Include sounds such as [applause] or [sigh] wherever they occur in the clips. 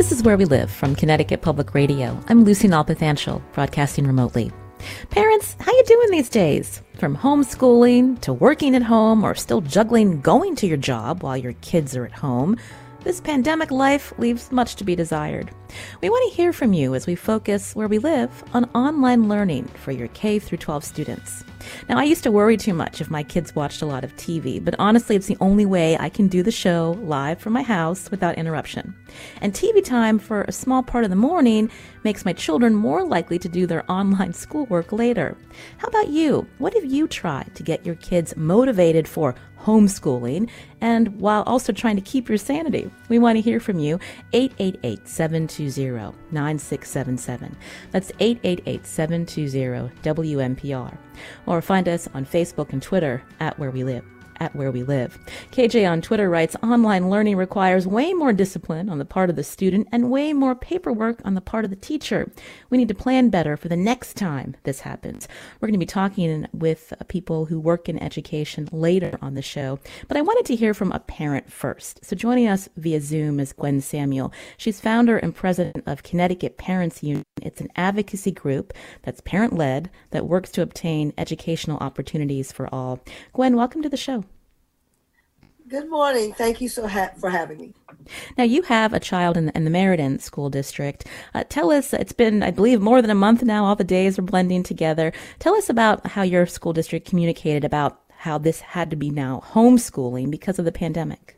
This is Where We Live from Connecticut Public Radio. I'm Lucy Nalpathanchel, broadcasting remotely. Parents, how you doing these days? From homeschooling to working at home or still juggling going to your job while your kids are at home, this pandemic life leaves much to be desired. We want to hear from you as we focus where we live on online learning for your K through 12 students. Now, I used to worry too much if my kids watched a lot of TV, but honestly, it's the only way I can do the show live from my house without interruption. And TV time for a small part of the morning makes my children more likely to do their [laughs] online schoolwork later. How about you? What have you tried to get your kids motivated for homeschooling and while also trying to keep your sanity? We want to hear from you. 888 720 9677. That's 888 720 WNPR. Or find us on Facebook and Twitter at Where We Live at where we live. KJ on Twitter writes online learning requires way more discipline on the part of the student and way more paperwork on the part of the teacher. We need to plan better for the next time this happens. We're going to be talking with people who work in education later on the show, but I wanted to hear from a parent first. So joining us via Zoom is Gwen Samuel. She's founder and president of Connecticut Parents Union. It's an advocacy group that's parent led that works to obtain educational opportunities for all. Gwen, welcome to the show. Good morning. Thank you so ha- for having me. Now, you have a child in the, in the Meriden School District. Uh, tell us, it's been, I believe, more than a month now. All the days are blending together. Tell us about how your school district communicated about how this had to be now homeschooling because of the pandemic.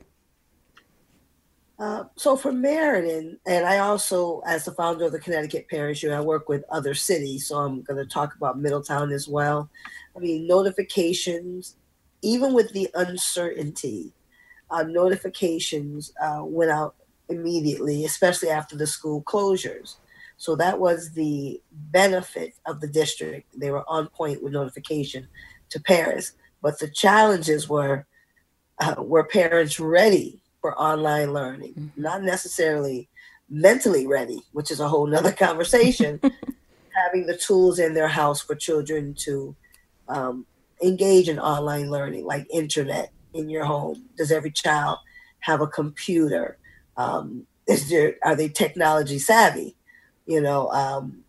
Uh, so for Meriden, and I also, as the founder of the Connecticut Parents Union, I work with other cities, so I'm going to talk about Middletown as well. I mean, notifications, even with the uncertainty uh, notifications uh, went out immediately, especially after the school closures. So that was the benefit of the district. They were on point with notification to parents. But the challenges were uh, were parents ready for online learning? Mm-hmm. Not necessarily mentally ready, which is a whole nother [laughs] conversation. [laughs] having the tools in their house for children to um, engage in online learning, like internet, in your home? Does every child have a computer? Um, is there are they technology savvy? You know, um,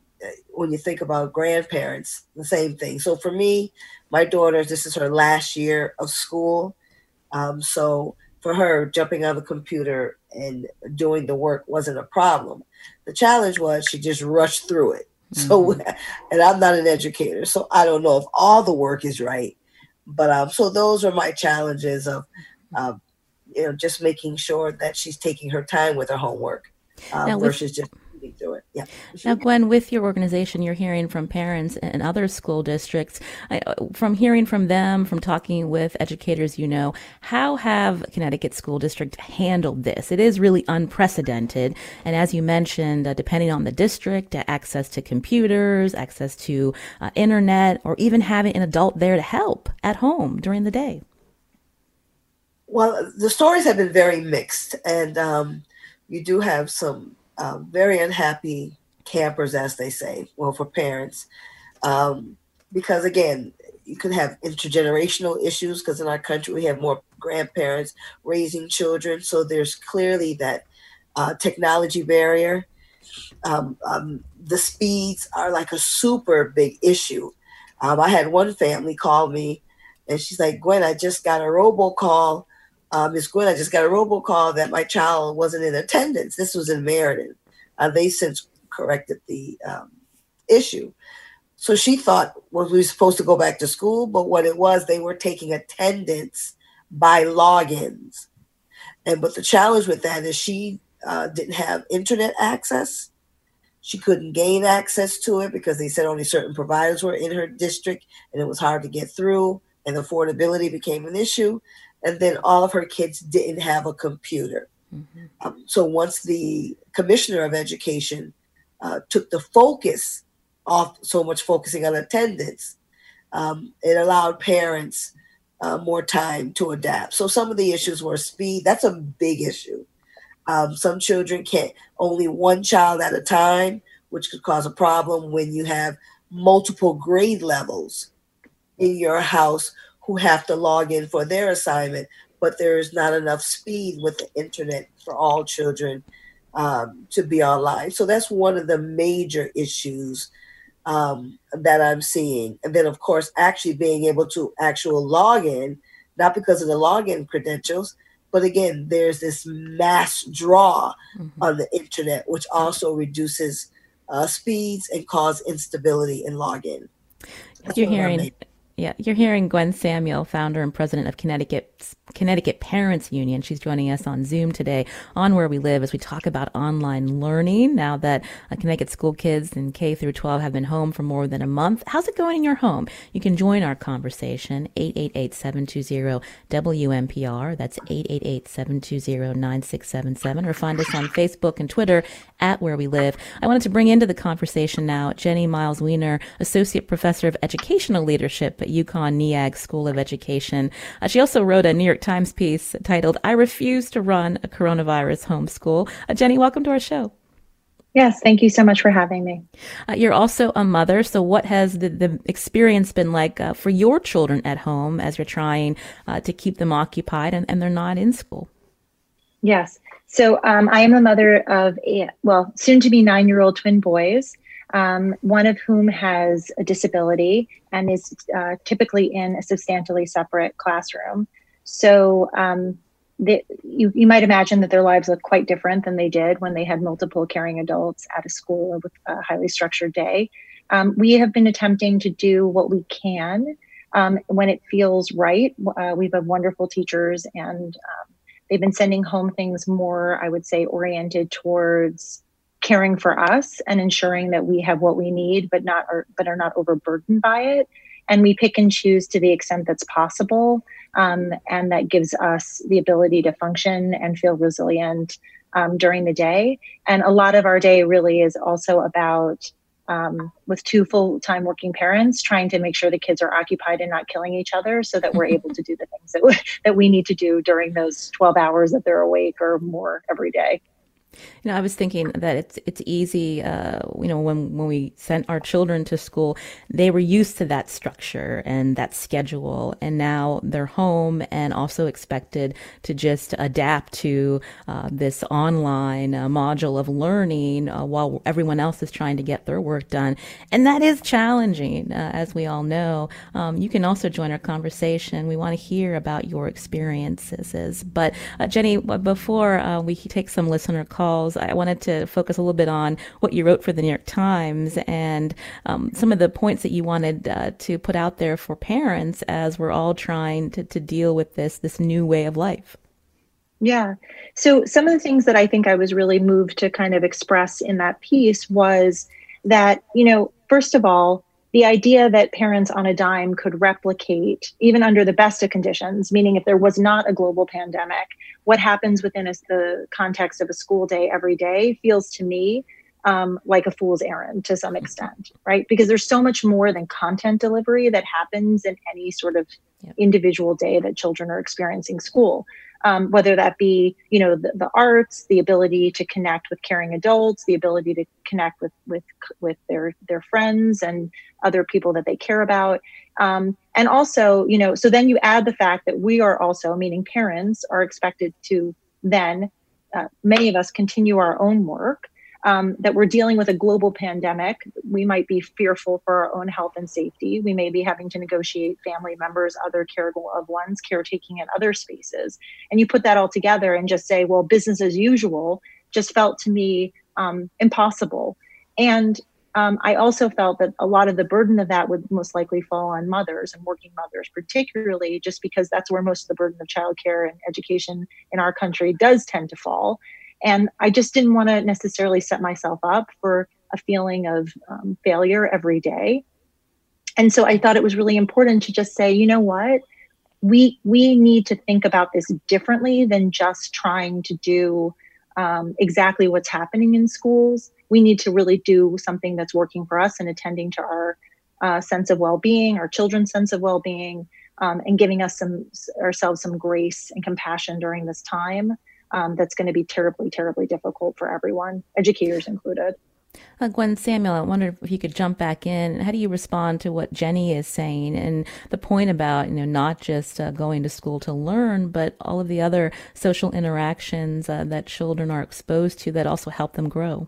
when you think about grandparents, the same thing. So for me, my daughter, this is her last year of school. Um, so for her, jumping on the computer and doing the work wasn't a problem. The challenge was she just rushed through it. Mm-hmm. So, [laughs] and I'm not an educator, so I don't know if all the work is right. But um, so those are my challenges of, uh, you know, just making sure that she's taking her time with her homework um, versus just through it. Yeah. Now, Gwen, with your organization, you're hearing from parents and other school districts. I, from hearing from them, from talking with educators, you know, how have Connecticut school district handled this? It is really unprecedented, and as you mentioned, uh, depending on the district, uh, access to computers, access to uh, internet, or even having an adult there to help at home during the day. Well, the stories have been very mixed, and um, you do have some um, very unhappy campers, as they say, well, for parents. Um, because again, you can have intergenerational issues because in our country we have more grandparents raising children. So there's clearly that uh, technology barrier. Um, um, the speeds are like a super big issue. Um, I had one family call me and she's like, Gwen, I just got a robocall uh, Miss Gwen, I just got a robocall that my child wasn't in attendance. This was in Meriden. Uh, they since corrected the um, issue. So she thought well, we supposed to go back to school, but what it was, they were taking attendance by logins. And but the challenge with that is she uh, didn't have internet access. She couldn't gain access to it because they said only certain providers were in her district, and it was hard to get through. And affordability became an issue and then all of her kids didn't have a computer. Mm-hmm. Um, so once the commissioner of education uh, took the focus off so much focusing on attendance. Um, it allowed parents uh, more time to adapt. So some of the issues were speed. That's a big issue. Um, some children can't only one child at a time, which could cause a problem when you have multiple grade levels in your house who have to log in for their assignment, but there is not enough speed with the internet for all children um, to be online. So that's one of the major issues um, that I'm seeing. And then, of course, actually being able to actual log in, not because of the login credentials, but again, there's this mass draw mm-hmm. on the internet, which also reduces uh, speeds and cause instability in login. That's You're hearing yeah, you're hearing Gwen Samuel, founder and president of Connecticut's Connecticut Parents Union. She's joining us on Zoom today on Where We Live as we talk about online learning now that uh, Connecticut school kids in K through 12 have been home for more than a month. How's it going in your home? You can join our conversation 888-720-WNPR. That's 888-720-9677 or find us on Facebook and Twitter at Where We Live. I wanted to bring into the conversation now Jennie Miles Weiner, associate professor of educational leadership at UConn NEAG School of Education. Uh, she also wrote a New York Times piece titled, I Refuse to Run a Coronavirus Homeschool. Uh, Jennie, welcome to our show. Yes, thank you so much for having me. Uh, you're also a mother, so what has the, the experience been like uh, for your children at home as you're trying uh, to keep them occupied and, and they're not in school? Yes, so um, I am the mother of, a, well, soon to be nine year old twin boys um, one of whom has a disability and is uh, typically in a substantially separate classroom. So um, the, you, you might imagine that their lives look quite different than they did when they had multiple caring adults at a school with a highly structured day. Um, we have been attempting to do what we can um, when it feels right. Uh, we have had wonderful teachers and um, they've been sending home things more, I would say, oriented towards caring for us and ensuring that we have what we need but not are, but are not overburdened by it. And we pick and choose to the extent that's possible um, and that gives us the ability to function and feel resilient um, during the day. And a lot of our day really is also about um, with two full-time working parents trying to make sure the kids are occupied and not killing each other so that we're [laughs] able to do the things that we, that we need to do during those 12 hours that they're awake or more every day you know, I was thinking that it's it's easy. Uh, you know, when when we sent our children to school, they were used to that structure and that schedule, and now they're home and also expected to just adapt to uh, this online uh, module of learning uh, while everyone else is trying to get their work done, and that is challenging, uh, as we all know. Um, you can also join our conversation. We want to hear about your experiences. But uh, Jennie, before we take some listener calls calls, I wanted to focus a little bit on what you wrote for the New York Times and um, some of the points that you wanted uh, to put out there for parents as we're all trying to, to deal with this this new way of life. Yeah. So some of the things that I think I was really moved to kind of express in that piece was that, you know, first of all, the idea that parents on a dime could replicate, even under the best of conditions, meaning if there was not a global pandemic, what happens within a, the context of a school day every day feels to me um, like a fool's errand to some extent, right? Because there's so much more than content delivery that happens in any sort of yep. individual day that children are experiencing school um, whether that be you know the, the, arts the ability to connect with caring adults the ability to connect with with with their their friends and other people that they care about. Um, and also you know so then you add the fact that we are also meaning parents are expected to then uh, many of us continue our own work um, that we're dealing with a global pandemic. We might be fearful for our own health and safety. We may be having to negotiate family members, other caregiver loved ones, caretaking in other spaces. And you put that all together and just say, well, business as usual just felt to me um, impossible. And um, I also felt that a lot of the burden of that would most likely fall on mothers and working mothers, particularly just because that's where most of the burden of childcare and education in our country does tend to fall. And I just didn't want to necessarily set myself up for a feeling of um, failure every day. And so I thought it was really important to just say, you know what? We we need to think about this differently than just trying to do um, exactly what's happening in schools. We need to really do something that's working for us and attending to our uh, sense of well-being, our children's sense of well-being, um, and giving us some ourselves some grace and compassion during this time. Um, that's going to be terribly, terribly difficult for everyone, educators included. Uh, Gwen Samuel, I wonder if you could jump back in. How do you respond to what Jennie is saying and the point about you know not just uh, going to school to learn, but all of the other social interactions uh, that children are exposed to that also help them grow?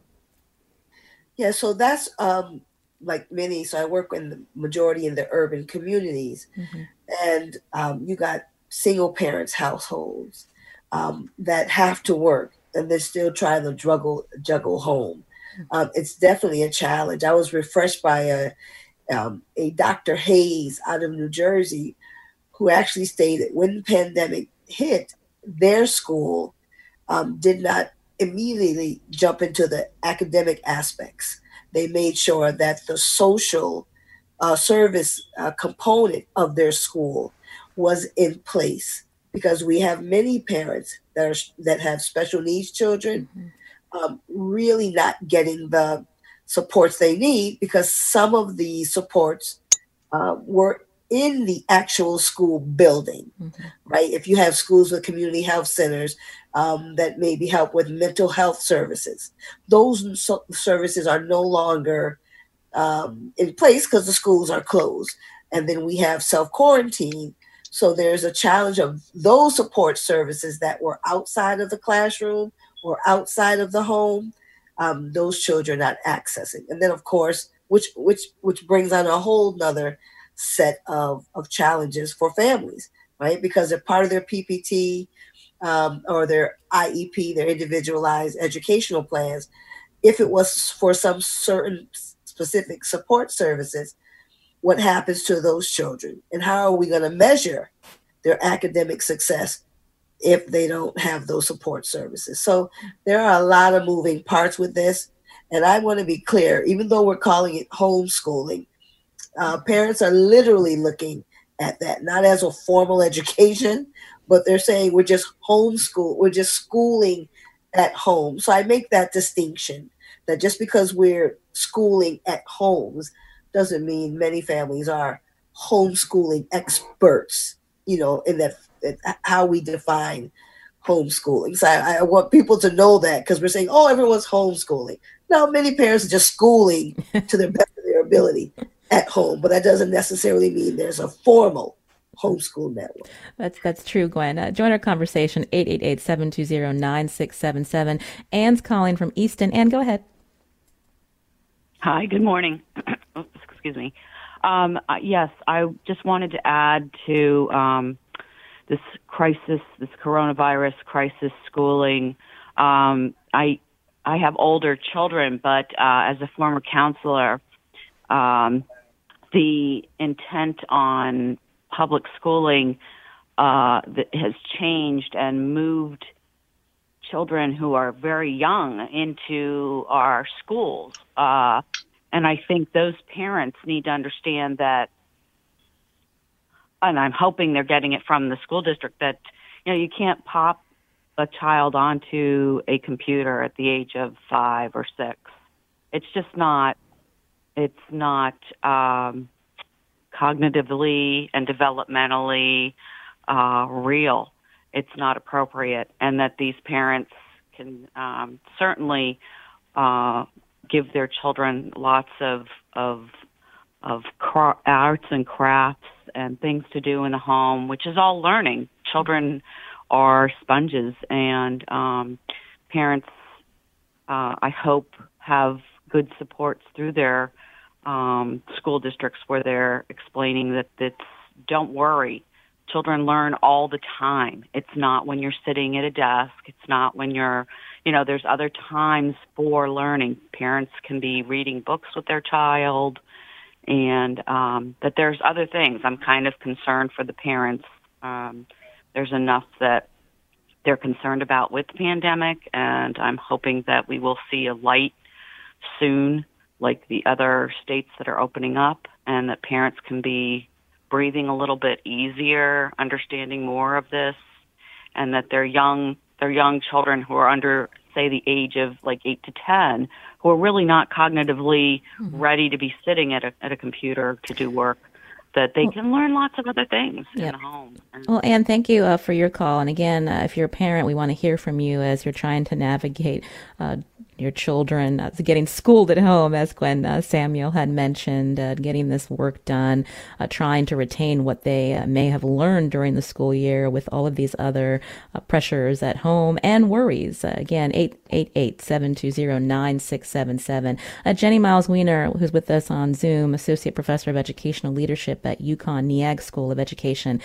Yeah, so that's um, like many. So I work in the majority in the urban communities, mm-hmm. and um, you got single parents households um, that have to work and they're still trying to juggle juggle home um, it's definitely a challenge. I was refreshed by a um, a Dr. Hayes out of New Jersey, who actually stated when the pandemic hit, their school um, did not immediately jump into the academic aspects. They made sure that the social uh, service uh, component of their school was in place because we have many parents that are that have special needs children. Mm-hmm um, really not getting the supports they need because some of the supports uh, were in the actual school building, mm-hmm. right? If you have schools with community health centers um, that maybe help with mental health services, those so- services are no longer um, in place because the schools are closed. And then we have self quarantine. So there's a challenge of those support services that were outside of the classroom or outside of the home, um, those children not accessing. And then, of course, which which which brings on a whole nother set of, of challenges for families, right? Because they're part of their PPT um, or their IEP, their individualized educational plans. If it was for some certain specific support services, what happens to those children? And how are we going to measure their academic success if they don't have those support services. So there are a lot of moving parts with this. And I want to be clear, even though we're calling it homeschooling, uh, parents are literally looking at that, not as a formal education, but they're saying we're just homeschool, we're just schooling at home. So I make that distinction that just because we're schooling at homes doesn't mean many families are homeschooling experts, you know, in that how we define homeschooling. So I, I want people to know that because we're saying, oh, everyone's homeschooling. Now, many parents are just schooling [laughs] to the best of their ability at home, but that doesn't necessarily mean there's a formal homeschool network. That's that's true, Gwen. Uh, join our conversation 888-720-9677. Anne's calling from Easton. Anne, go ahead. Hi, good morning. [clears throat] Excuse me. Um, yes, I just wanted to add to um, this crisis, this coronavirus crisis schooling. Um, I I have older children, but uh, as a former counselor, um, the intent on public schooling uh, has changed and moved children who are very young into our schools. Uh, and I think those parents need to understand that and I'm hoping they're getting it from the school district that you know you can't pop a child onto a computer at the age of five or six. It's just not. It's not um, cognitively and developmentally uh, real. It's not appropriate, and that these parents can um, certainly uh, give their children lots of of of cra- arts and crafts and things to do in the home, which is all learning. Children are sponges, and um, parents, uh, I hope, have good supports through their um, school districts where they're explaining that it's don't worry. Children learn all the time. It's not when you're sitting at a desk. It's not when you're, you know, there's other times for learning. Parents can be reading books with their child and um, that there's other things. I'm kind of concerned for the parents. Um, there's enough that they're concerned about with the pandemic, and I'm hoping that we will see a light soon, like the other states that are opening up, and that parents can be breathing a little bit easier, understanding more of this, and that their young their young children who are under say the age of like eight to ten, who are really not cognitively mm-hmm. ready to be sitting at a at a computer to do work that they can learn lots of other things yep. in home. Well, Anne, thank you uh, for your call. And again, uh, if you're a parent, we want to hear from you as you're trying to navigate uh, your children uh, getting schooled at home, as Gwen uh, Samuel had mentioned, uh, getting this work done, uh, trying to retain what they uh, may have learned during the school year with all of these other uh, pressures at home and worries. again, 888-720-9677. Jennie Miles Weiner, who's with us on Zoom, Associate Professor of Educational Leadership at UConn Neag School of Education.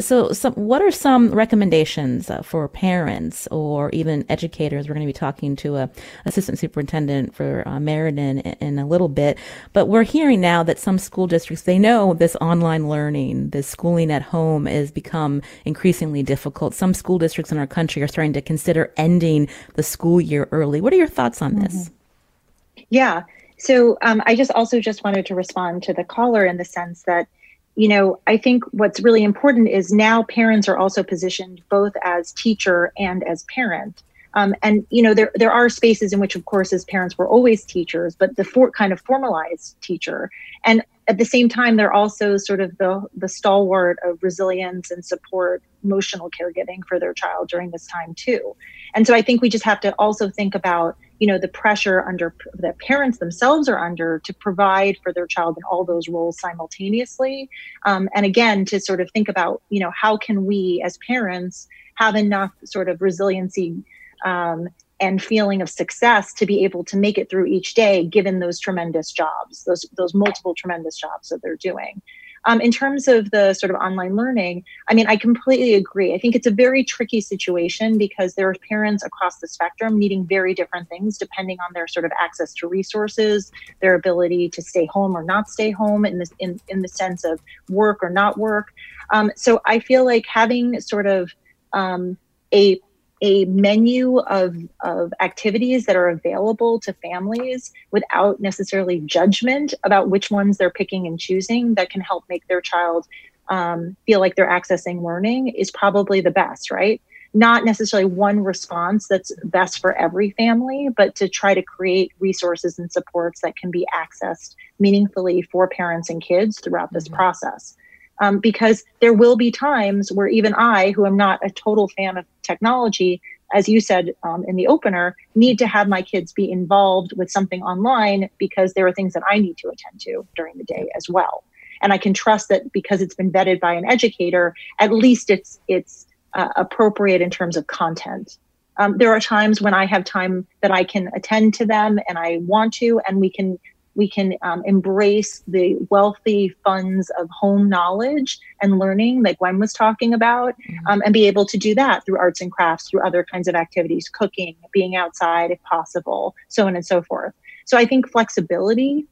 so, some, what are some recommendations for parents or even educators? We're going to be talking to a, a assistant superintendent for uh, Meriden in, in a little bit. But we're hearing now that some school districts, they know this online learning, this schooling at home has become increasingly difficult. Some school districts in our country are starting to consider ending the school year early. What are your thoughts on this? Mm-hmm. Yeah. So um, I just also just wanted to respond to the caller in the sense that, you know, I think what's really important is now parents are also positioned both as teacher and as parent. Um, and you know there there are spaces in which, of course, as parents, we're always teachers, but the for, kind of formalized teacher, and at the same time, they're also sort of the the stalwart of resilience and support, emotional caregiving for their child during this time too. And so I think we just have to also think about you know the pressure under that parents themselves are under to provide for their child in all those roles simultaneously um, and again to sort of think about you know how can we as parents have enough sort of resiliency um, and feeling of success to be able to make it through each day, given those tremendous jobs, those those multiple tremendous jobs that they're doing. Um, in terms of the sort of online learning, I mean, I completely agree. I think it's a very tricky situation because there are parents across the spectrum needing very different things depending on their sort of access to resources, their ability to stay home or not stay home in this in, in the sense of work or not work. Um, so I feel like having sort of um, a a menu of, of activities that are available to families without necessarily judgment about which ones they're picking and choosing that can help make their child um, feel like they're accessing learning is probably the best, right? Not necessarily one response that's best for every family, but to try to create resources and supports that can be accessed meaningfully for parents and kids throughout this mm-hmm. process um, because there will be times where even I, who am not a total fan of technology, as you said um, in the opener, need to have my kids be involved with something online because there are things that I need to attend to during the day as well. And I can trust that because it's been vetted by an educator, at least it's it's uh, appropriate in terms of content. Um, there are times when I have time that I can attend to them and I want to, and we can we can um, embrace the wealthy funds of home knowledge and learning that Gwen was talking about, mm-hmm. um, and be able to do that through arts and crafts, through other kinds of activities, cooking, being outside if possible, so on and so forth. So I think flexibility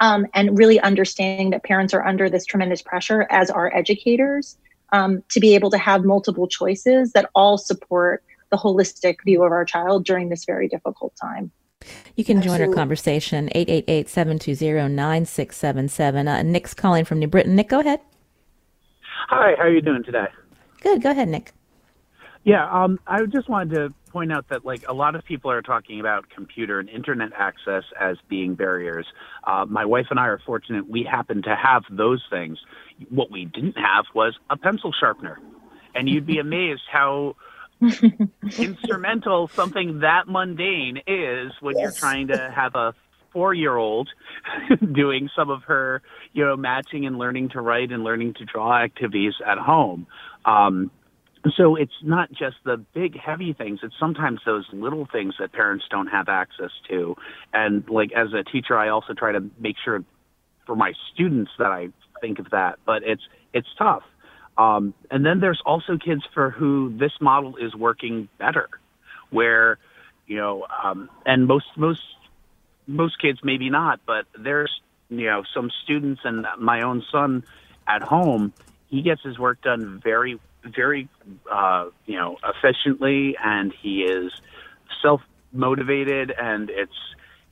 um, and really understanding that parents are under this tremendous pressure, as are educators, um, to be able to have multiple choices that all support the holistic view of our child during this very difficult time. You can Absolutely. join our conversation, 888-720-9677. Uh, Nick's calling from New Britain. Nick, go ahead. Hi, how are you doing today? Good, go ahead, Nick. Yeah, um, I just wanted to point out that like a lot of people are talking about computer and internet access as being barriers. Uh, my wife and I are fortunate we happen to have those things. What we didn't have was a pencil sharpener, and you'd be [laughs] amazed how [laughs] instrumental something that mundane is when yes. you're trying to have a four year old [laughs] doing some of her, you know, matching and learning to write and learning to draw activities at home. Um, so it's not just the big heavy things it's sometimes those little things that parents don't have access to and like as a teacher i also try to make sure for my students that i think of that but it's it's tough um, and then there's also kids for who this model is working better, where you know, um, and most most most kids maybe not, but there's you know some students and my own son at home, he gets his work done very very uh, you know efficiently, and he is self motivated, and it's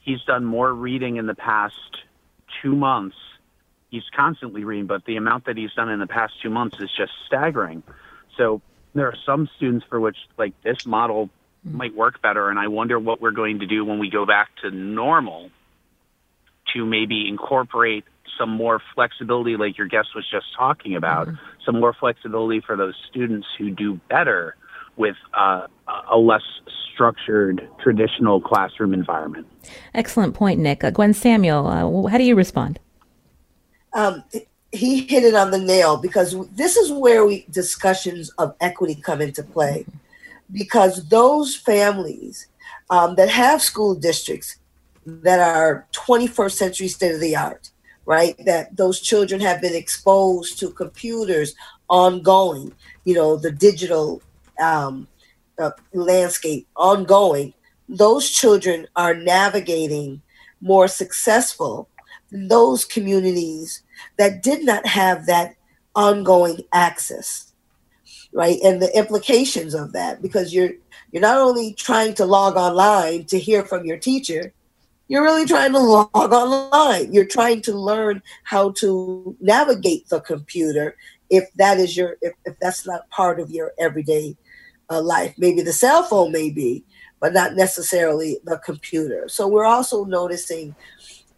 he's done more reading in the past two months he's constantly reading, but the amount that he's done in the past two months is just staggering. So there are some students for which like this model might work better. And I wonder what we're going to do when we go back to normal to maybe incorporate some more flexibility, like your guest was just talking about, mm-hmm. some more flexibility for those students who do better with uh, a less structured traditional classroom environment. Excellent point, Nick. Uh, Gwen Samuel, uh, how do you respond? Um, he hit it on the nail because this is where we discussions of equity come into play. Because those families um, that have school districts that are 21st century state of the art, right? That those children have been exposed to computers ongoing, you know, the digital um, uh, landscape ongoing, those children are navigating more successful those communities that did not have that ongoing access right and the implications of that because you're you're not only trying to log online to hear from your teacher you're really trying to log online you're trying to learn how to navigate the computer if that is your if, if that's not part of your everyday uh, life. Maybe the cell phone may be, but not necessarily the computer. So we're also noticing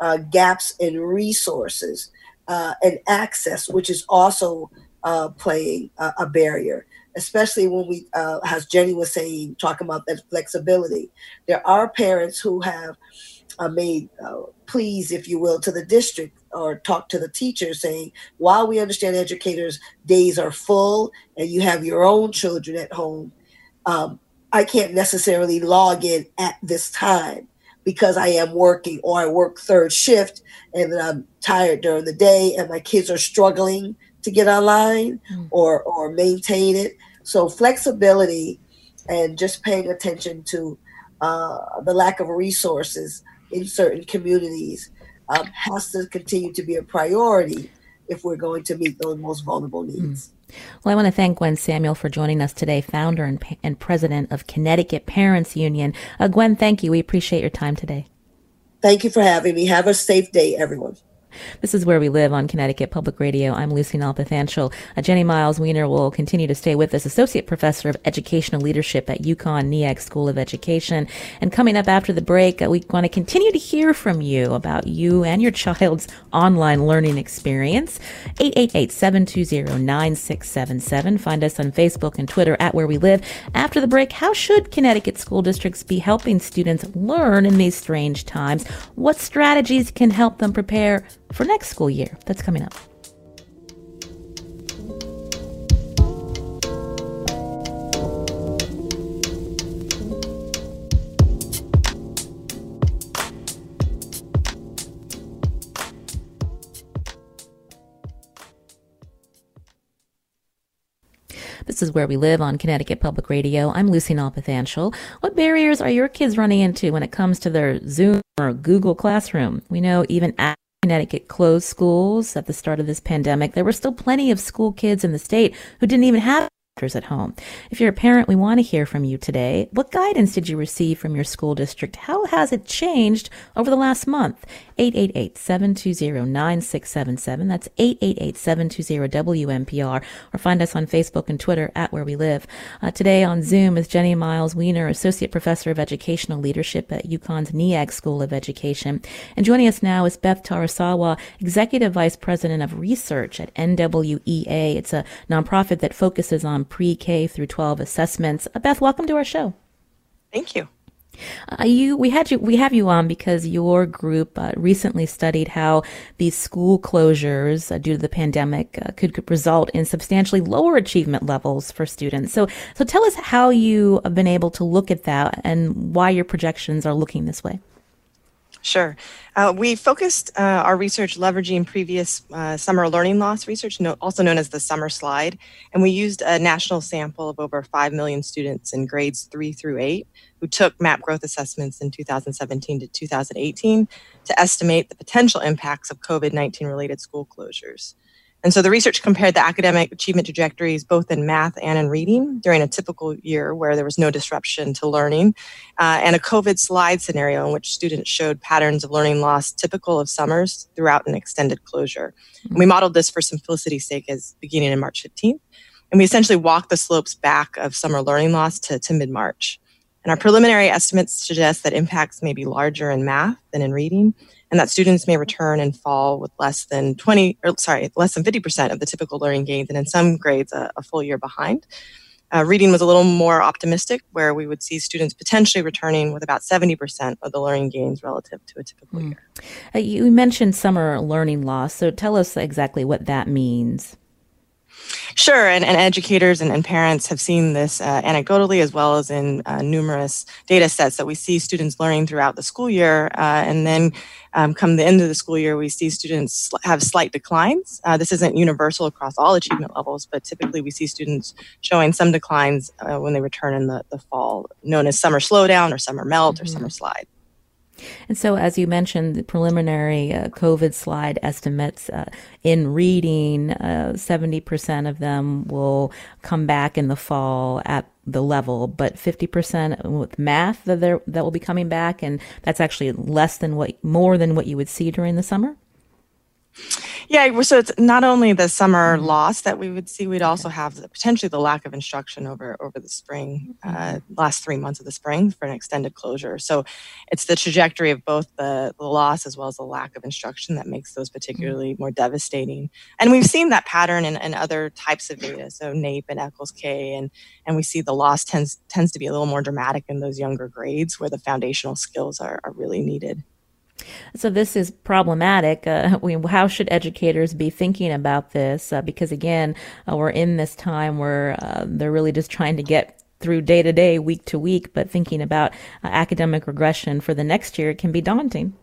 uh, gaps in resources uh, and access, which is also uh, playing a, a, barrier. Especially when we, uh, as Jennie was saying, talking about that flexibility. There are parents who have uh, made pleas, if you will, to the district or talk to the teacher saying, while we understand educators' days are full and you have your own children at home, um, I can't necessarily log in at this time because I am working or I work third shift and I'm tired during the day and my kids are struggling to get online mm. or or maintain it. So flexibility and just paying attention to uh, the lack of resources in certain communities um, has to continue to be a priority if we're going to meet those most vulnerable hmm. needs. Mm. Well, I want to thank Gwen Samuel for joining us today, founder and, and president of Connecticut Parents Union. Uh, Gwen, thank you. We appreciate your time today. Thank you for having me. Have a safe day, everyone. This is Where We Live on Connecticut Public Radio. I'm Lucy Nalpathanchel. Uh, Jennie Miles Weiner will continue to stay with us, Associate Professor of Educational Leadership at UConn Neag School of Education. And coming up after the break, uh, we want to continue to hear from you about you and your child's online learning experience. 888-720-9677. Find us on Facebook and Twitter at Where We Live. After the break, how should Connecticut school districts be helping students learn in these strange times? What strategies can help them prepare for next school year. That's coming up. This is Where We Live on Connecticut Public Radio. I'm Lucy Nalpathanchel. What barriers are your kids running into when it comes to their Zoom or Google Classroom? We know even Connecticut closed schools at the start of this pandemic, there were still plenty of school kids in the state who didn't even have at home. If you're a parent, we want to hear from you today. What guidance did you receive from your school district? How has it changed over the last month? 888-720-9677. That's 888-720-WNPR. Or find us on Facebook and Twitter at Where We Live. Uh, today on Zoom is Jennie Miles Weiner, Associate Professor of Educational Leadership at UConn's Neag School of Education. And joining us now is Beth Tarasawa, Executive Vice President of Research at NWEA. It's a nonprofit that focuses on pre-K through 12 assessments. Uh, Beth, welcome to our show. Thank you. Uh, you, we had you, we have you on because your group uh, recently studied how these school closures uh, due to the pandemic uh, could, could, result in substantially lower achievement levels for students. So, so tell us how you have been able to look at that and why your projections are looking this way. Sure. Uh, we focused uh, our research leveraging previous uh, summer learning loss research, no, also known as the summer slide, and we used a national sample of over 5 million students in grades 3 through 8 who took MAP growth assessments in 2017 to 2018 to estimate the potential impacts of COVID 19 related school closures. And so the research compared the academic achievement trajectories both in math and in reading during a typical year where there was no disruption to learning, uh, and a COVID slide scenario in which students showed patterns of learning loss typical of summers throughout an extended closure. And we modeled this for simplicity's sake as beginning in March 15th. And we essentially walked the slopes back of summer learning loss to, to mid March. And our preliminary estimates suggest that impacts may be larger in math than in reading, and that students may return and fall with less than 20, or sorry, less than 50% of the typical learning gains, and in some grades, a, a full year behind. Uh, reading was a little more optimistic, where we would see students potentially returning with about 70% of the learning gains relative to a typical mm. year. Uh, you mentioned summer learning loss, so tell us exactly what that means. Sure, and, and educators and, and, parents have seen this uh, anecdotally as well as in uh, numerous data sets that we see students learning throughout the school year. Uh, and then um, come the end of the school year, we see students have slight declines. Uh, this isn't universal across all achievement levels, but typically we see students showing some declines uh, when they return in the, the fall, known as summer slowdown or summer melt mm-hmm. or summer slide. And so, as you mentioned, the preliminary uh, COVID slide estimates uh, in reading, uh, 70% of them will come back in the fall at the level, but 50% with math that, that will be coming back. And that's actually less than what, more than what you would see during the summer? Yeah, so it's not only the summer mm-hmm. loss that we would see, we'd also have the, potentially the lack of instruction over over the spring, uh, mm-hmm. last three months of the spring for an extended closure. So it's the trajectory of both the, the loss as well as the lack of instruction that makes those particularly mm-hmm. more devastating. And we've seen that pattern in, in other types of data, so NAEP and ECLS-K, and and we see the loss tends tends to be a little more dramatic in those younger grades where the foundational skills are, are really needed. So this is problematic. Uh, [laughs] we, how should educators be thinking about this? Uh, because again, uh, we're in this time where uh, they're really just trying to get through day to day, week to week, but thinking about uh, academic regression for the next year can be daunting.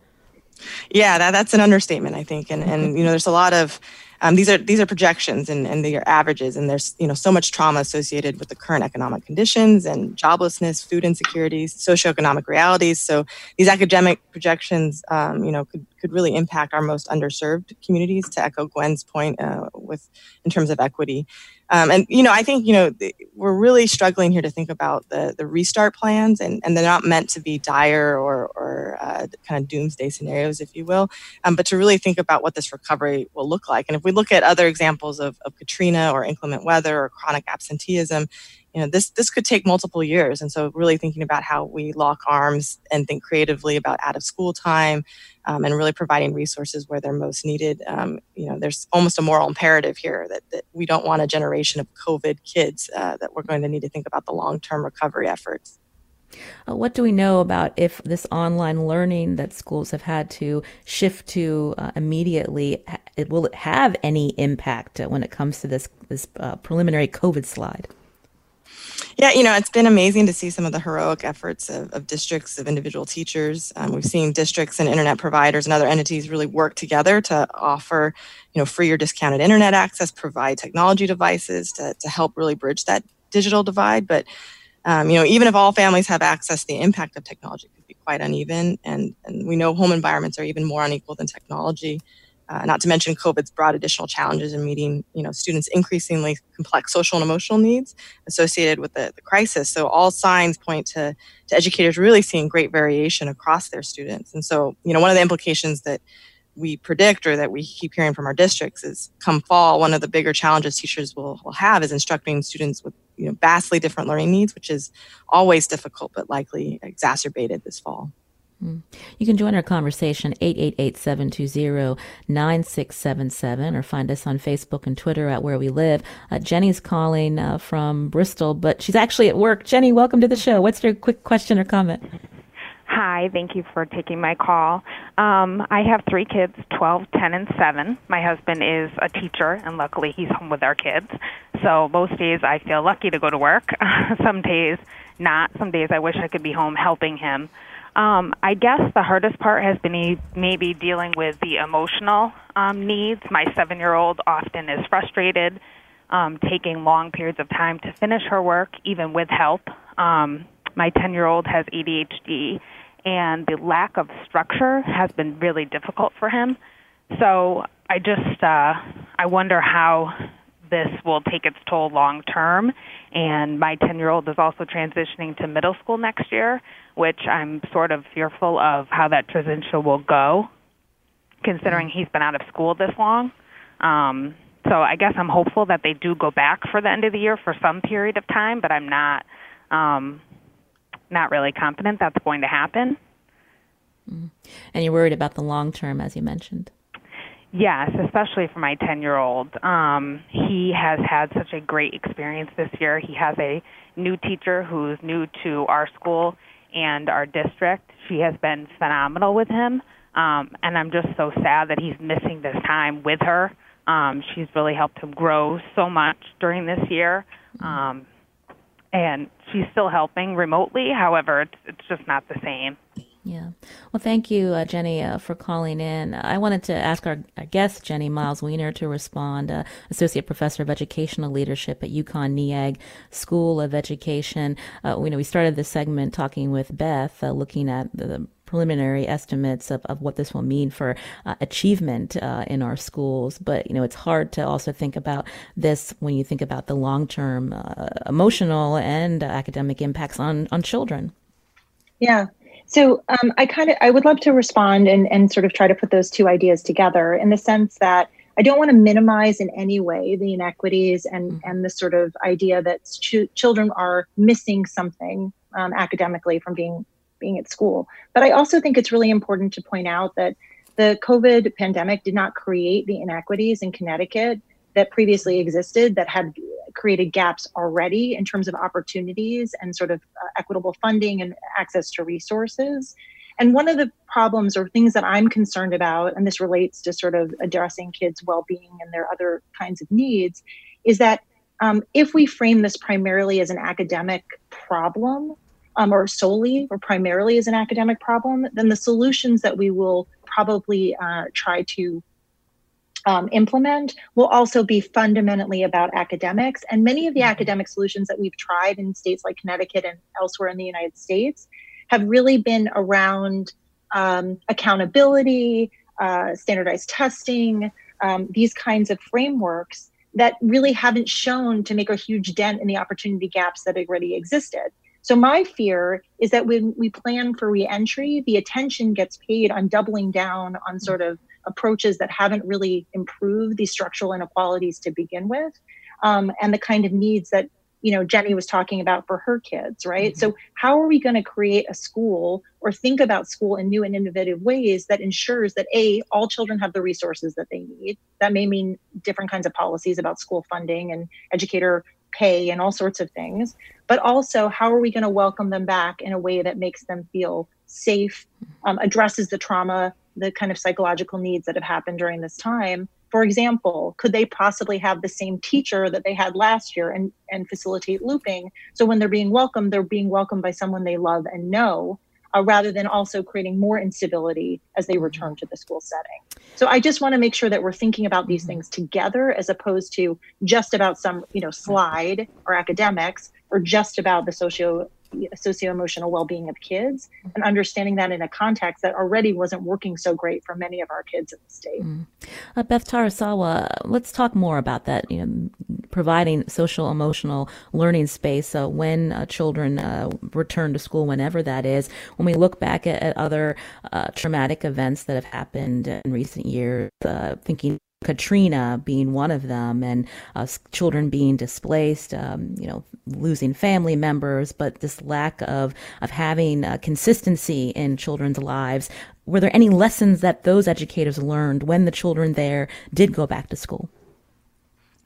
Yeah, that, that's an understatement, I think. And, and, you know, there's a lot of um, these are these are projections and, and they are averages, and there's you know so much trauma associated with the current economic conditions and joblessness, food insecurities, socioeconomic realities. So these academic projections, um, you know, could could really impact our most underserved communities. To echo Gwen's point, uh, with in terms of equity. Um, and you know, I think you know we're really struggling here to think about the the restart plans, and, and they're not meant to be dire or or uh, kind of doomsday scenarios, if you will, um, but to really think about what this recovery will look like. And if we look at other examples of, of Katrina or inclement weather or chronic absenteeism, you know this this could take multiple years. And so really thinking about how we lock arms and think creatively about out of school time um, and really providing resources where they're most needed. Um, you know there's almost a moral imperative here that, that we don't want a generation of covid kids uh, that we're going to need to think about the long-term recovery efforts. Uh, what do we know about if this online learning that schools have had to shift to uh, immediately, it, will it have any impact when it comes to this this uh, preliminary COVID slide? Yeah, you know, it's been amazing to see some of the heroic efforts of, of districts, of individual teachers. Um, we've seen districts and internet providers and other entities really work together to offer, you know, free or discounted internet access, provide technology devices to, to help really bridge that digital divide. But, um, you know, even if all families have access, the impact of technology could be quite uneven. And, and we know home environments are even more unequal than technology. Uh, not to mention COVID's brought additional challenges in meeting, you know, students' increasingly complex social and emotional needs associated with the, the crisis. So all signs point to, to educators really seeing great variation across their students. And so, you know, one of the implications that we predict or that we keep hearing from our districts is come fall, one of the bigger challenges teachers will, will have is instructing students with you know vastly different learning needs, which is always difficult but likely exacerbated this fall. You can join our conversation 888-720-9677 or find us on Facebook and Twitter at Where We Live. Uh, Jenny's calling uh, from Bristol, but she's actually at work. Jenny, welcome to the show. What's your quick question or comment? Hi, thank you for taking my call. Um, I have three kids, 12, 10, and 7. My husband is a teacher, and luckily he's home with our kids. So most days I feel lucky to go to work. [laughs] Some days not. Some days I wish I could be home helping him. Um, I guess the hardest part has been maybe dealing with the emotional um, needs. My seven year old often is frustrated, um, taking long periods of time to finish her work, even with help. Um, my 10 year old has ADHD, and the lack of structure has been really difficult for him. So I just uh, I wonder how this will take its toll long term. And my 10 year old is also transitioning to middle school next year, which I'm sort of fearful of how that transition will go, considering he's been out of school this long. Um, so I guess I'm hopeful that they do go back for the end of the year for some period of time, but I'm not. Um, not really confident that's going to happen. Mm. And you're worried about the long term, as you mentioned. Yes, especially for my 10 year old. Um, he has had such a great experience this year. He has a new teacher who's new to our school and our district. She has been phenomenal with him. Um, and I'm just so sad that he's missing this time with her. Um, she's really helped him grow so much during this year. Um, and she's still helping remotely. However, it's, it's just not the same. Yeah. Well, thank you, uh, Jenny, uh, for calling in. I wanted to ask our, our guest, Jennie Miles Weiner, to respond, uh, Associate Professor of Educational Leadership at UConn Neag School of Education. Uh, we know we started this segment talking with Beth, uh, looking at the preliminary estimates of, of what this will mean for uh, achievement uh, in our schools. But, you know, it's hard to also think about this when you think about the long term uh, emotional and academic impacts on, on children. Yeah, so um, I kind of I would love to respond and and sort of try to put those two ideas together in the sense that I don't want to minimize in any way the inequities and mm-hmm. and the sort of idea that ch- children are missing something um, academically from being being at school. But I also think it's really important to point out that the COVID pandemic did not create the inequities in Connecticut that previously existed that had created gaps already in terms of opportunities and sort of uh, equitable funding and access to resources. And one of the problems or things that I'm concerned about, and this relates to sort of addressing kids' well being and their other kinds of needs, is that um, if we frame this primarily as an academic problem, um, or solely or primarily as an academic problem, then the solutions that we will probably uh, try to um, implement will also be fundamentally about academics. And many of the mm-hmm. academic solutions that we've tried in states like Connecticut and elsewhere in the United States have really been around um, accountability, uh, standardized testing, um, these kinds of frameworks that really haven't shown to make a huge dent in the opportunity gaps that already existed. So my fear is that when we plan for reentry, the attention gets paid on doubling down on sort of approaches that haven't really improved these structural inequalities to begin with um, and the kind of needs that you know jenny was talking about for her kids right mm-hmm. so how are we going to create a school or think about school in new and innovative ways that ensures that a all children have the resources that they need that may mean different kinds of policies about school funding and educator pay and all sorts of things but also how are we going to welcome them back in a way that makes them feel safe um, addresses the trauma the kind of psychological needs that have happened during this time. For example, could they possibly have the same teacher that they had last year and, and facilitate looping? So when they're being welcomed, they're being welcomed by someone they love and know, uh, rather than also creating more instability as they return to the school setting. So I just want to make sure that we're thinking about these mm-hmm. things together as opposed to just about some, you know, slide or academics or just about the socio socio-emotional well-being of kids and understanding that in a context that already wasn't working so great for many of our kids in the state. Mm. Uh, Beth Tarasawa, let's talk more about that. You know, providing social emotional learning space uh, when uh, children uh, return to school, whenever that is. When we look back at, at other uh, traumatic events that have happened in recent years, uh, thinking Katrina being one of them, and uh, children being displaced, um, you know, losing family members, but this lack of of having uh, consistency in children's lives. Were there any lessons that those educators learned when the children there did go back to school?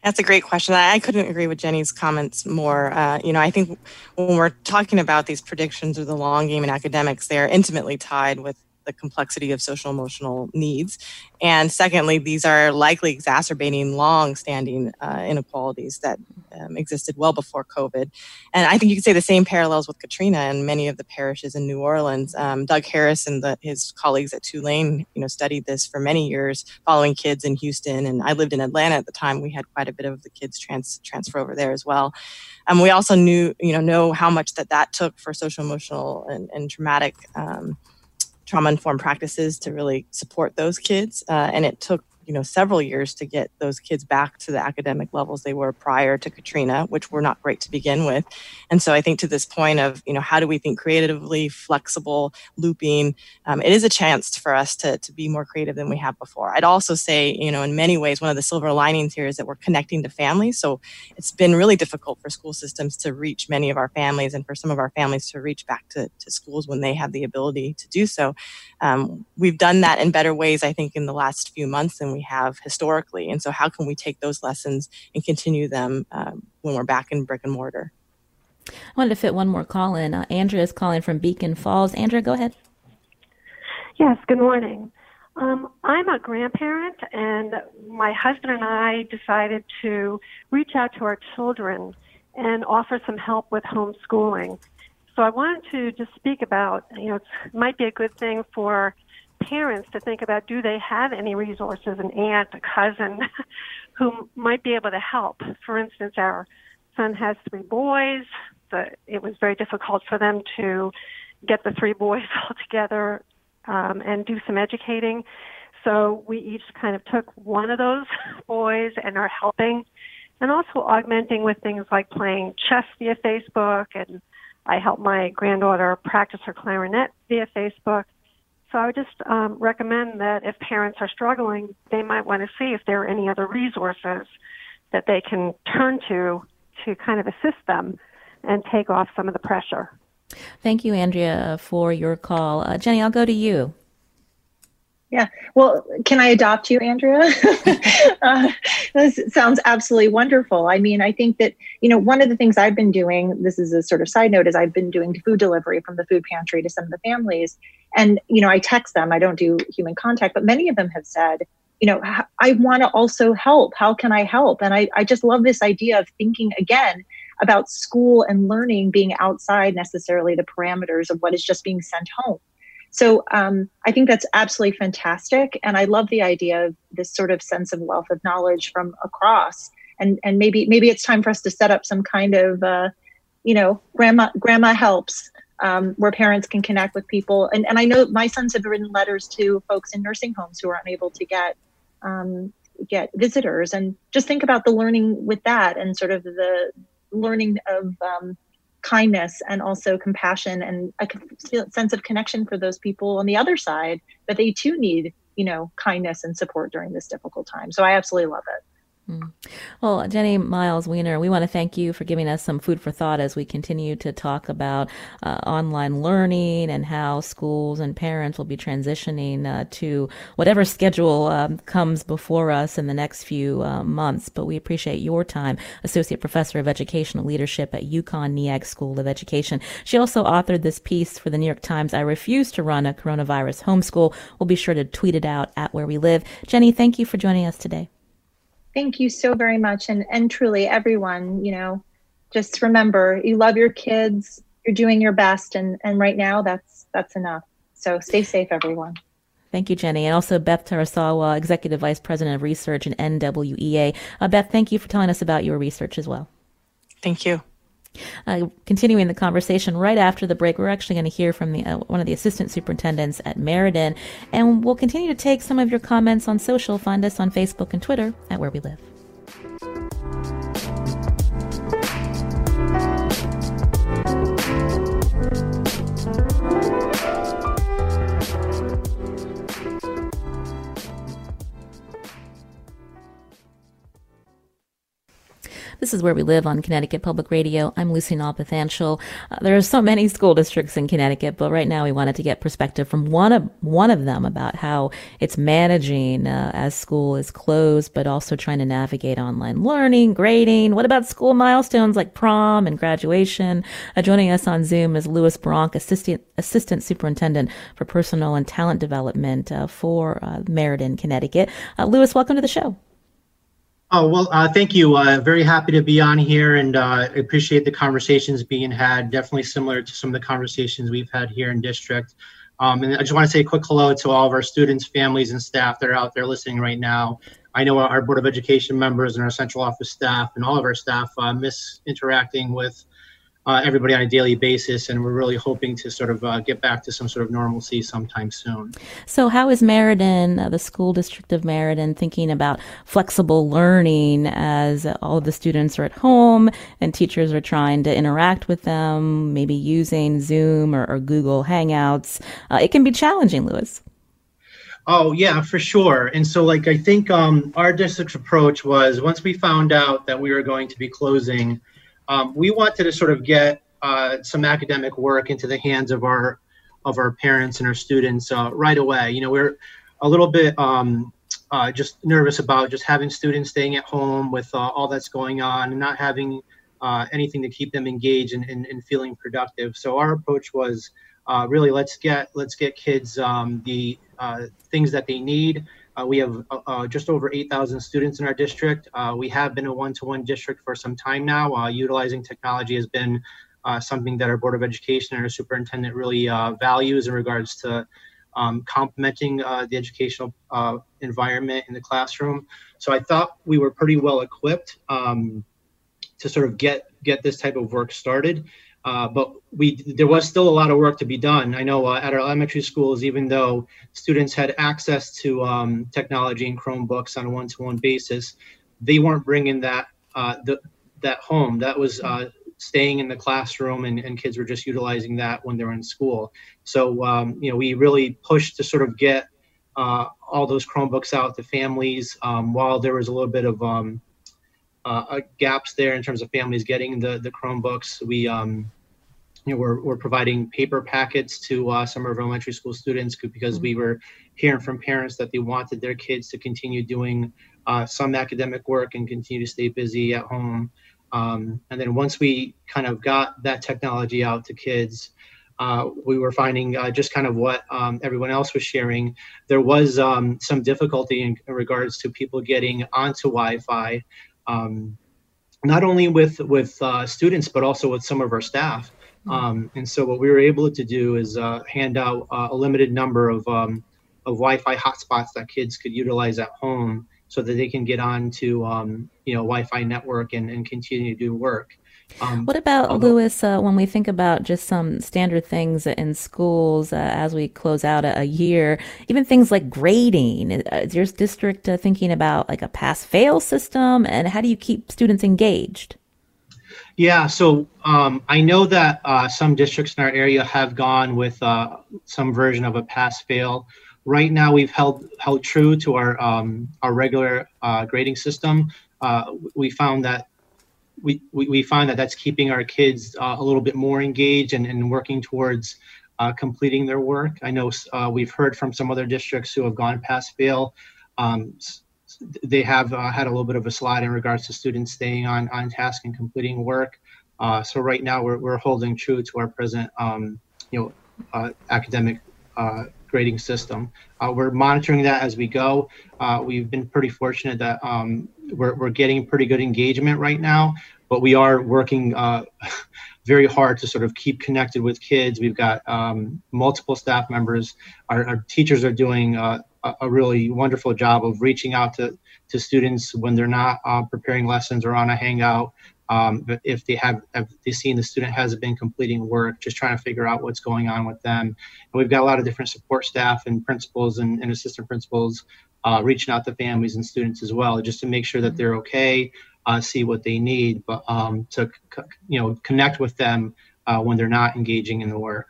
That's a great question. I couldn't agree with Jennie's comments more. Uh, you know, I think when we're talking about these predictions of the long game in academics, they are intimately tied with the complexity of social emotional needs. And secondly, these are likely exacerbating long standing uh, inequalities that um, existed well before COVID. And I think you could say the same parallels with Katrina and many of the parishes in New Orleans. Um, Doug Harris and the, his colleagues at Tulane, you know, studied this for many years, following kids in Houston. And I lived in Atlanta at the time. We had quite a bit of the kids trans- transfer over there as well. Um, we also knew, you know, know how much that that took for social emotional and, and traumatic um, trauma informed practices to really support those kids. Uh, and it took you know several years to get those kids back to the academic levels they were prior to Katrina, which were not great to begin with. And so I think to this point of you know how do we think creatively, flexible, looping, um, it is a chance for us to to be more creative than we have before. I'd also say you know in many ways one of the silver linings here is that we're connecting to families. So it's been really difficult for school systems to reach many of our families and for some of our families to reach back to, to schools when they have the ability to do so. Um, we've done that in better ways, I think, in the last few months than we have historically. And so, how can we take those lessons and continue them um, when we're back in brick and mortar? I wanted to fit one more call in. Uh, Andrea is calling from Beacon Falls. Andrea, go ahead. Yes, good morning. Um, I'm a grandparent, and my husband and I decided to reach out to our children and offer some help with homeschooling. So I wanted to just speak about, you know, it might be a good thing for parents to think about do they have any resources, an aunt, a cousin, [laughs] who might be able to help. For instance, our son has three boys. The, it was very difficult for them to get the three boys [laughs] all together um, and do some educating. So we each kind of took one of those [laughs] boys and are helping and also augmenting with things like playing chess via Facebook and I help my granddaughter practice her clarinet via Facebook. So I would just um, recommend that if parents are struggling, they might want to see if there are any other resources that they can turn to to kind of assist them and take off some of the pressure. Thank you, Andrea, for your call. Uh, Jennie, I'll go to you. Yeah. Well, can I adopt you, Andrea? [laughs] [laughs] uh, this sounds absolutely wonderful. I mean, I think that, you know, one of the things I've been doing, this is a sort of side note, is I've been doing food delivery from the food pantry to some of the families. And, you know, I text them, I don't do human contact, but many of them have said, you know, I want to also help. How can I help? And I, I just love this idea of thinking again about school and learning being outside necessarily the parameters of what is just being sent home so um, I think that's absolutely fantastic. And I love the idea of this sort of sense of wealth of knowledge from across. And, and maybe maybe it's time for us to set up some kind of uh, you know grandma grandma helps um, where parents can connect with people and, and i know my sons have written letters to folks in nursing homes who are unable to get um, get visitors and just think about the learning with that and sort of the learning of um, kindness and also compassion and a sense of connection for those people on the other side that they too need you know kindness and support during this difficult time. So i absolutely love it Well, Jennie Miles Weiner, we want to thank you for giving us some food for thought as we continue to talk about uh, online learning and how schools and parents will be transitioning uh, to whatever schedule um, comes before us in the next few uh, months. But we appreciate your time, Associate Professor of Educational Leadership at UConn Neag School of Education. She also authored this piece for the New York Times. I refuse to run a coronavirus homeschool. We'll be sure to tweet it out at where we live. Jennie, thank you for joining us today. Thank you so very much. And, and truly, everyone, you know, just remember you love your kids, you're doing your best. And, and right now, that's, that's enough. So stay safe, everyone. Thank you, Jennie. And also Beth Tarasawa, Executive Vice President of Research and NWEA. Uh, Beth, thank you for telling us about your research as well. Thank you. Uh, continuing the conversation right after the break, we're actually going to hear from the, uh, one of the assistant superintendents at Meriden, and we'll continue to take some of your comments on social. Find us on Facebook and Twitter at Where We Live. This is where we live on Connecticut Public Radio. I'm Lucy Nalpathanchel. Uh, there are so many school districts in Connecticut, but right now we wanted to get perspective from one of one of them about how it's managing uh, as school is closed, but also trying to navigate online learning, grading. What about school milestones like prom and graduation? Uh, joining us on Zoom is Louis Bronk, assistant assistant superintendent for personal and talent development uh, for uh, Meriden, Connecticut. Uh, Louis, welcome to the show. Oh, well, uh, thank you. Uh, very happy to be on here and uh, appreciate the conversations being had. Definitely similar to some of the conversations we've had here in district. Um, and I just want to say a quick hello to all of our students, families, and staff that are out there listening right now. I know our Board of Education members and our central office staff and all of our staff uh, miss interacting with uh, everybody on a daily basis, and we're really hoping to sort of uh, get back to some sort of normalcy sometime soon. So, how is Meriden, uh, the school district of Meriden, thinking about flexible learning as all of the students are at home and teachers are trying to interact with them, maybe using Zoom or, or Google Hangouts? Uh, it can be challenging, Louis. Oh yeah, for sure. And so like I think um, our district's approach was once we found out that we were going to be closing, um, we wanted to sort of get uh, some academic work into the hands of our of our parents and our students uh, right away. You know, we're a little bit um, uh, just nervous about just having students staying at home with uh, all that's going on and not having uh, anything to keep them engaged and, and, and feeling productive. So our approach was uh, really let's get let's get kids um, the things that they need. Uh, we have uh, uh, just over 8,000 students in our district. Uh, we have been a one-to-one district for some time now. utilizing technology has been something that our Board of Education and our superintendent really values in regards to um, complementing the educational environment in the classroom. So I thought we were pretty well equipped um, to sort of get get this type of work started. Uh, but we there was still a lot of work to be done. I know uh, at our elementary schools, even though students had access to um, technology and Chromebooks on a one-to-one basis, they weren't bringing that uh, the, that home. That was uh, staying in the classroom, and, and kids were just utilizing that when they were in school. So um, you know, we really pushed to sort of get uh, all those Chromebooks out to families um, while there was a little bit of um, uh, gaps there in terms of families getting the the Chromebooks. We um, you know, we're, we're providing paper packets to uh, some of our elementary school students because we were hearing from parents that they wanted their kids to continue doing uh, some academic work and continue to stay busy at home. Um, and then once we kind of got that technology out to kids, uh, we were finding uh, just kind of what um, everyone else was sharing. There was um, some difficulty in, in, regards to people getting onto Wi-Fi um, not only with with uh, students but also with some of our staff. Hmm. Um, and so what we were able to do is uh, hand out uh, a limited number of um, of Wi-Fi hotspots that kids could utilize at home, so that they can get on to um, you know Wi-Fi network and, and continue to do work. Um, what about Louis? Uh, when we think about just some standard things in schools uh, as we close out a, a, year, even things like grading. Uh, is your district uh, thinking about like a pass-fail system, and how do you keep students engaged? Yeah, so um, I know that uh, some districts in our area have gone with uh, some version of a pass-fail. Right now, we've held held true to our um, our regular grading system. we found that we, we, find that that's keeping our kids uh, a little bit more engaged and, and working towards uh, completing their work. I know uh, we've heard from some other districts who have gone past fail. Um, they have uh, had a little bit of a slide in regards to students staying on, on task and completing work. Uh, so right now we're, we're holding true to our present um, you know, uh, academic grading system. we're monitoring that as we go. we've been pretty fortunate that um, we're, we're getting pretty good engagement right now, but we are working uh, [laughs] very hard to sort of keep connected with kids. We've got um, multiple staff members. Our, our teachers are doing uh, a really wonderful job of reaching out to, to students when they're not uh, preparing lessons or on a hangout. Um, but if they have, have they seen the student hasn't been completing work, just trying to figure out what's going on with them. And we've got a lot of different support staff and principals and, and assistant principals uh, reaching out to families and students as well, just to make sure that they're okay, uh, see what they need, but um, to you know connect with them uh, when they're not engaging in the work.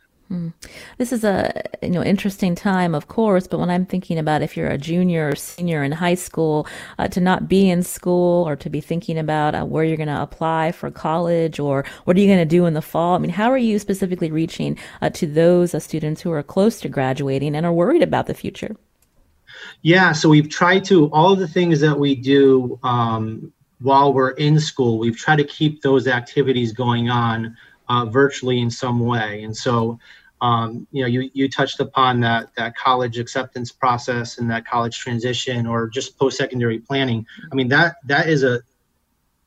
This is a you know interesting time, of course, but when I'm thinking about if you're a junior or senior in high school, uh, to not be in school or to be thinking about uh, where you're going to apply for college or what are you going to do in the fall. I mean, how are you specifically reaching uh, to those uh, students who are close to graduating and are worried about the future? Yeah, so we've tried to all of the things that we do um, while we're in school. We've tried to keep those activities going on uh, virtually in some way, and so. Um, you know, you, you touched upon that that college acceptance process and that college transition, or just post-secondary planning. I mean, that that is a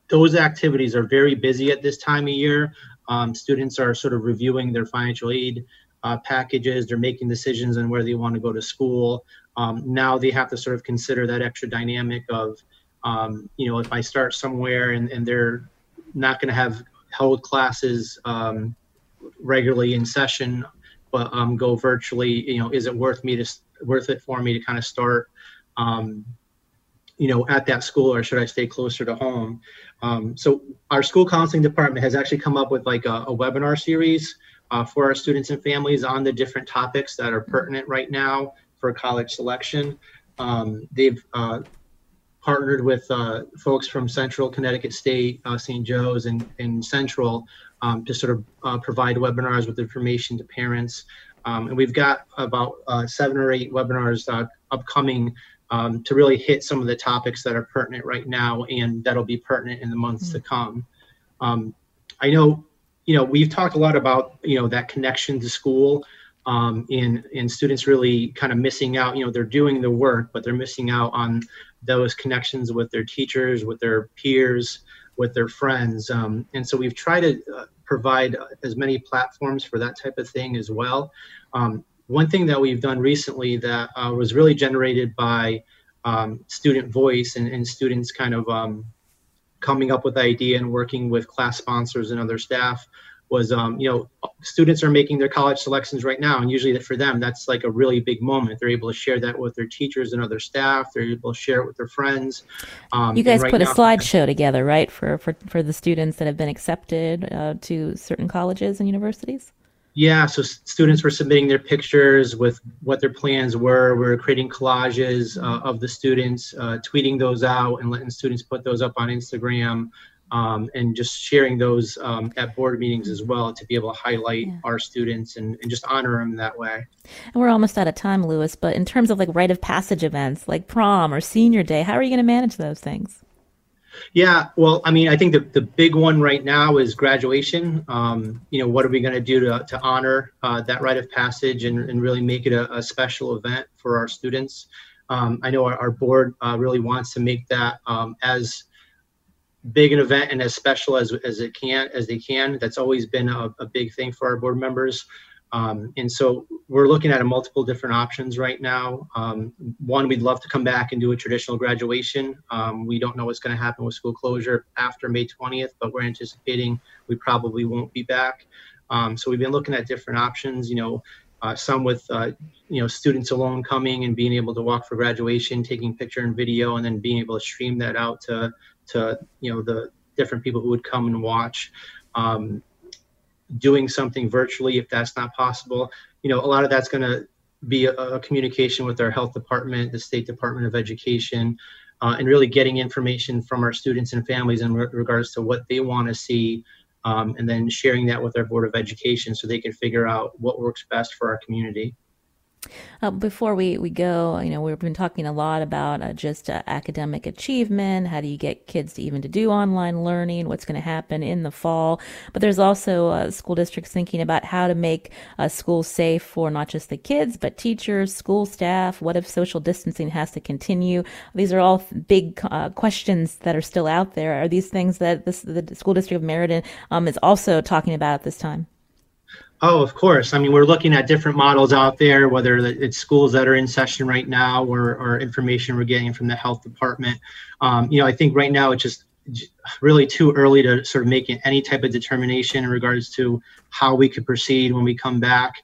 those activities are very busy at this time of year. Um, students are sort of reviewing their financial aid uh, packages. They're making decisions on where they want to go to school. Um, now they have to sort of consider that extra dynamic of, um, you know, if I start somewhere and, and they're not going to have held classes um, regularly in session, um, go virtually. You know, is it worth me to worth it for me to kind of start, um, you know, at that school, or should I stay closer to home? Um, so our school counseling department has actually come up with like a, a webinar series uh, for our students and families on the different topics that are pertinent right now for college selection. Um, they've uh, partnered with uh, folks from Central Connecticut State, uh, St. Joe's, and, and Central um, to sort of uh, provide webinars with information to parents. Um, and we've got about uh, seven or eight webinars uh, upcoming um, to really hit some of the topics that are pertinent right now and that'll be pertinent in the months mm-hmm. to come. Um, I know, you know, we've talked a lot about, you know, that connection to school um, and, and students really kind of missing out, you know, they're doing the work, but they're missing out on those connections with their teachers, with their peers, with their friends. Um, and so we've tried to uh, provide as many platforms for that type of thing as well. Um, one thing that we've done recently that uh, was really generated by um, student voice and, and, students kind of um, coming up with idea and working with class sponsors and other staff was um, you know students are making their college selections right now and usually for them that's like a really big moment. They're able to share that with their teachers and other staff. They're able to share it with their friends. Um, you guys right put now, a slideshow together right for, for for the students that have been accepted uh, to certain colleges and universities? Yeah, so students were submitting their pictures with what their plans were. We are creating collages uh, of the students, uh, tweeting those out, and letting students put those up on Instagram, um, and just sharing those um, at board meetings as well to be able to highlight yeah. our students and, and just honor them that way. And we're almost out of time, Louis. But in terms of like rite of passage events, like prom or senior day, how are you going to manage those things? Yeah, well, I mean, I think the, the big one right now is graduation. Um, you know, what are we going to do to, to honor uh, that rite of passage and, and really make it a, a special event for our students? Um, I know our, our board uh, really wants to make that um, as big an event and as special as, as it can as they can. That's always been a, a big thing for our board members. Um, and so we're looking at a multiple different options right now. Um, one, we'd love to come back and do a traditional graduation. Um, we don't know what's going to happen with school closure after May 20th, but we're anticipating we probably won't be back. Um, so we've been looking at different options, you know, uh, some with, uh, you know, students alone coming and being able to walk for graduation, taking picture and video, and then being able to stream that out to, to you know, the different people who would come and watch. Um, doing something virtually if that's not possible. You know, a lot of that's going to be a, a, communication with our health department, the state department of education, uh, and really getting information from our students and families in re- regards to what they want to see, um, and then sharing that with our board of education so they can figure out what works best for our community. Uh, before we, we go, you know, we've been talking a lot about uh, just uh, academic achievement. How do you get kids to even to do online learning? What's going to happen in the fall? But there's also uh, school districts thinking about how to make uh, schools safe for not just the kids, but teachers, school staff. What if social distancing has to continue? These are all big uh, questions that are still out there. Are these things that this, the school district of Meriden um, is also talking about at this time? Oh, of course. I mean, we're looking at different models out there, whether it's schools that are in session right now or, or information we're getting from the health department. Um, you know, I think right now it's just really too early to sort of make any type of determination in regards to how we could proceed when we come back.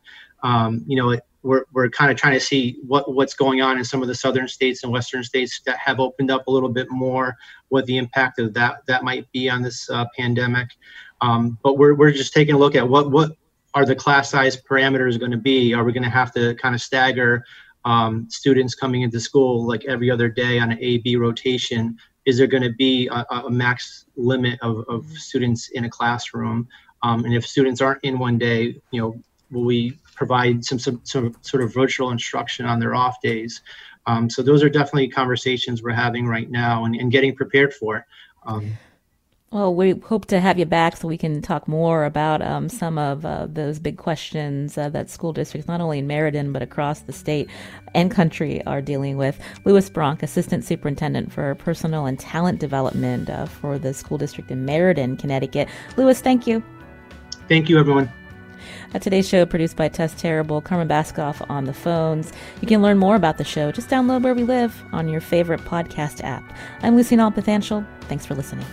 Um, you know, we're, we're kind of trying to see what, what's going on in some of the southern states and western states that have opened up a little bit more, what the impact of that that might be on this uh, pandemic. Um, but we're, we're just taking a look at what what are the class size parameters going to be? Are we going to have to kind of stagger um, students coming into school like every other day on an A B rotation? Is there going to be a, a max limit of, of, students in a classroom? Um, and if students aren't in one day, you know, will we provide some, some, some sort of virtual instruction on their off days? Um, so those are definitely conversations we're having right now and, and getting prepared for. Um, well, we hope to have you back so we can talk more about um, some of uh, those big questions uh, that school districts, not only in Meriden, but across the state and country, are dealing with. Louis Bronk, Assistant Superintendent for Personal and Talent Development uh, for the school district in Meriden, Connecticut. Louis, thank you. Thank you, everyone. Uh, today's show produced by Tess Terrible, Carmen Baskauf on the phones. You can learn more about the show. Just download Where We Live on your favorite podcast app. I'm Lucy Nalpathanchel. Thanks for listening.